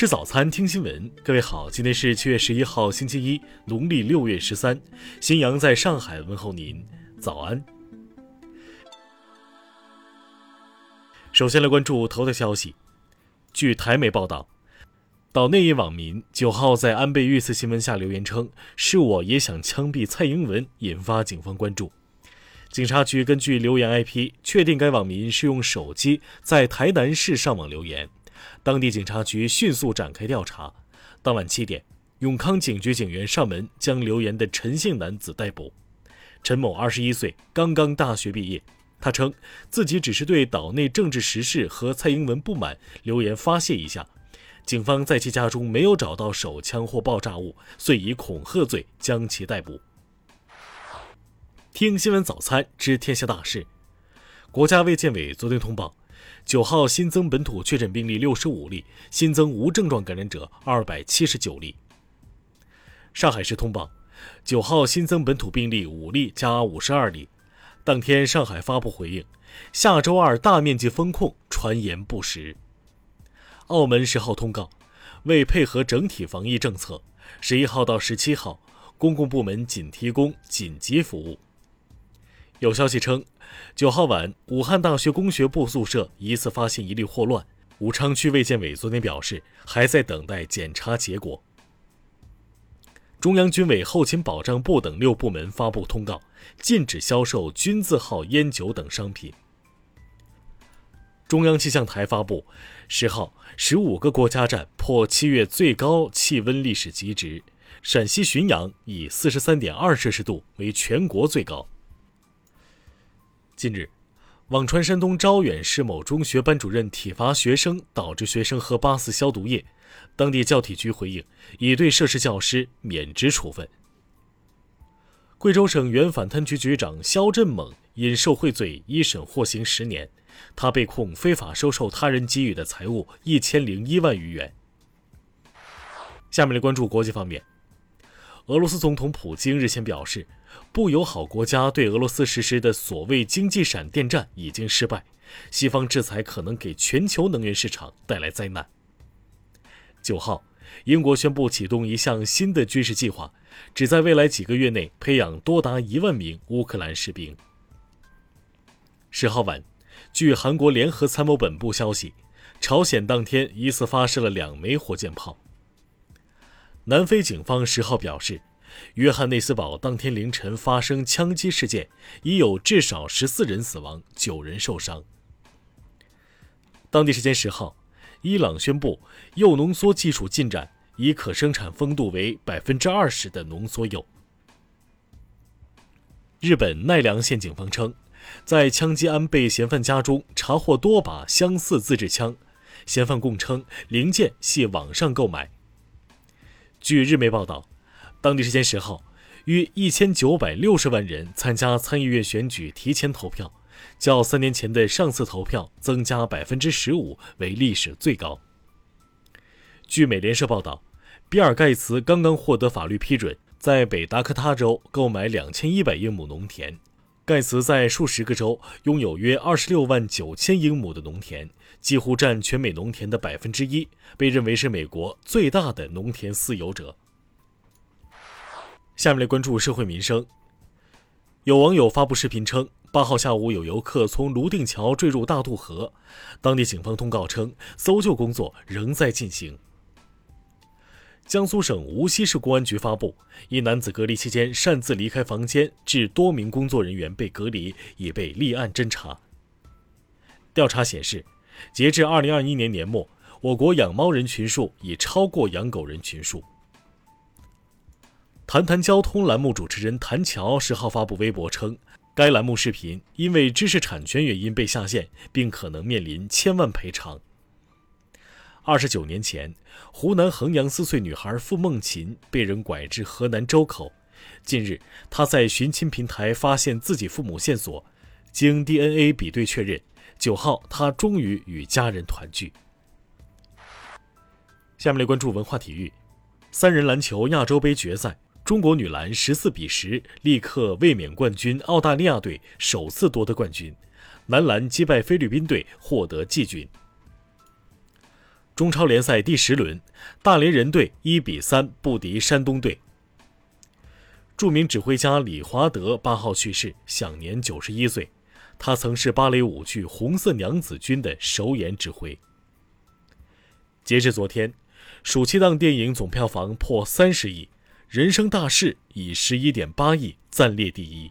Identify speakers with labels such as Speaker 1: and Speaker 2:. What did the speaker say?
Speaker 1: 吃早餐，听新闻。各位好，今天是七月十一号，星期一，农历六月十三。新阳在上海问候您，早安。首先来关注头条消息。据台媒报道，岛内一网民九号在安倍遇刺新闻下留言称：“是我也想枪毙蔡英文”，引发警方关注。警察局根据留言 IP 确定该网民是用手机在台南市上网留言。当地警察局迅速展开调查。当晚七点，永康警局警员上门将留言的陈姓男子逮捕。陈某二十一岁，刚刚大学毕业。他称自己只是对岛内政治时事和蔡英文不满，留言发泄一下。警方在其家中没有找到手枪或爆炸物，遂以恐吓罪将其逮捕。听新闻早餐知天下大事。国家卫健委昨天通报。九号新增本土确诊病例六十五例，新增无症状感染者二百七十九例。上海市通报，九号新增本土病例五例加五十二例。当天，上海发布回应，下周二大面积封控，传言不实。澳门十号通告，为配合整体防疫政策，十一号到十七号，公共部门仅提供紧急服务。有消息称，九号晚，武汉大学工学部宿舍疑似发现一例霍乱。武昌区卫健委昨天表示，还在等待检查结果。中央军委后勤保障部等六部门发布通告，禁止销售军字号烟酒等商品。中央气象台发布，十号，十五个国家站破七月最高气温历史极值，陕西浔阳以四十三点二摄氏度为全国最高。近日，网传山东招远市某中学班主任体罚学生，导致学生喝八四消毒液。当地教体局回应，已对涉事教师免职处分。贵州省原反贪局局长肖振猛因受贿罪一审获刑十年，他被控非法收受他人给予的财物一千零一万余元。下面来关注国际方面，俄罗斯总统普京日前表示。不友好国家对俄罗斯实施的所谓“经济闪电战”已经失败，西方制裁可能给全球能源市场带来灾难。九号，英国宣布启动一项新的军事计划，旨在未来几个月内培养多达一万名乌克兰士兵。十号晚，据韩国联合参谋本部消息，朝鲜当天疑似发射了两枚火箭炮。南非警方十号表示。约翰内斯堡当天凌晨发生枪击事件，已有至少十四人死亡，九人受伤。当地时间十号，伊朗宣布铀浓缩技术进展，已可生产丰度为百分之二十的浓缩铀。日本奈良县警方称，在枪击安倍嫌犯家中查获多把相似自制枪，嫌犯供称零件系网上购买。据日媒报道。当地时间十号，约一千九百六十万人参加参议院选举提前投票，较三年前的上次投票增加百分之十五，为历史最高。据美联社报道，比尔·盖茨刚刚获得法律批准，在北达科他州购买两千一百英亩农田。盖茨在数十个州拥有约二十六万九千英亩的农田，几乎占全美农田的百分之一，被认为是美国最大的农田私有者。下面来关注社会民生。有网友发布视频称，八号下午有游客从泸定桥坠入大渡河，当地警方通告称，搜救工作仍在进行。江苏省无锡市公安局发布，一男子隔离期间擅自离开房间，致多名工作人员被隔离，已被立案侦查。调查显示，截至二零二一年年末，我国养猫人群数已超过养狗人群数。谈谈交通栏目主持人谭乔十号发布微博称，该栏目视频因为知识产权原因被下线，并可能面临千万赔偿。二十九年前，湖南衡阳四岁女孩付梦琴被人拐至河南周口，近日她在寻亲平台发现自己父母线索，经 DNA 比对确认，九号她终于与家人团聚。下面来关注文化体育，三人篮球亚洲杯决赛。中国女篮十四比十力克卫冕冠军澳大利亚队，首次夺得冠军。男篮击败菲律宾队，获得季军。中超联赛第十轮，大连人队一比三不敌山东队。著名指挥家李华德八号去世，享年九十一岁。他曾是芭蕾舞剧《红色娘子军》的首演指挥。截至昨天，暑期档电影总票房破三十亿，《人生大事》以十一点八亿暂列第一。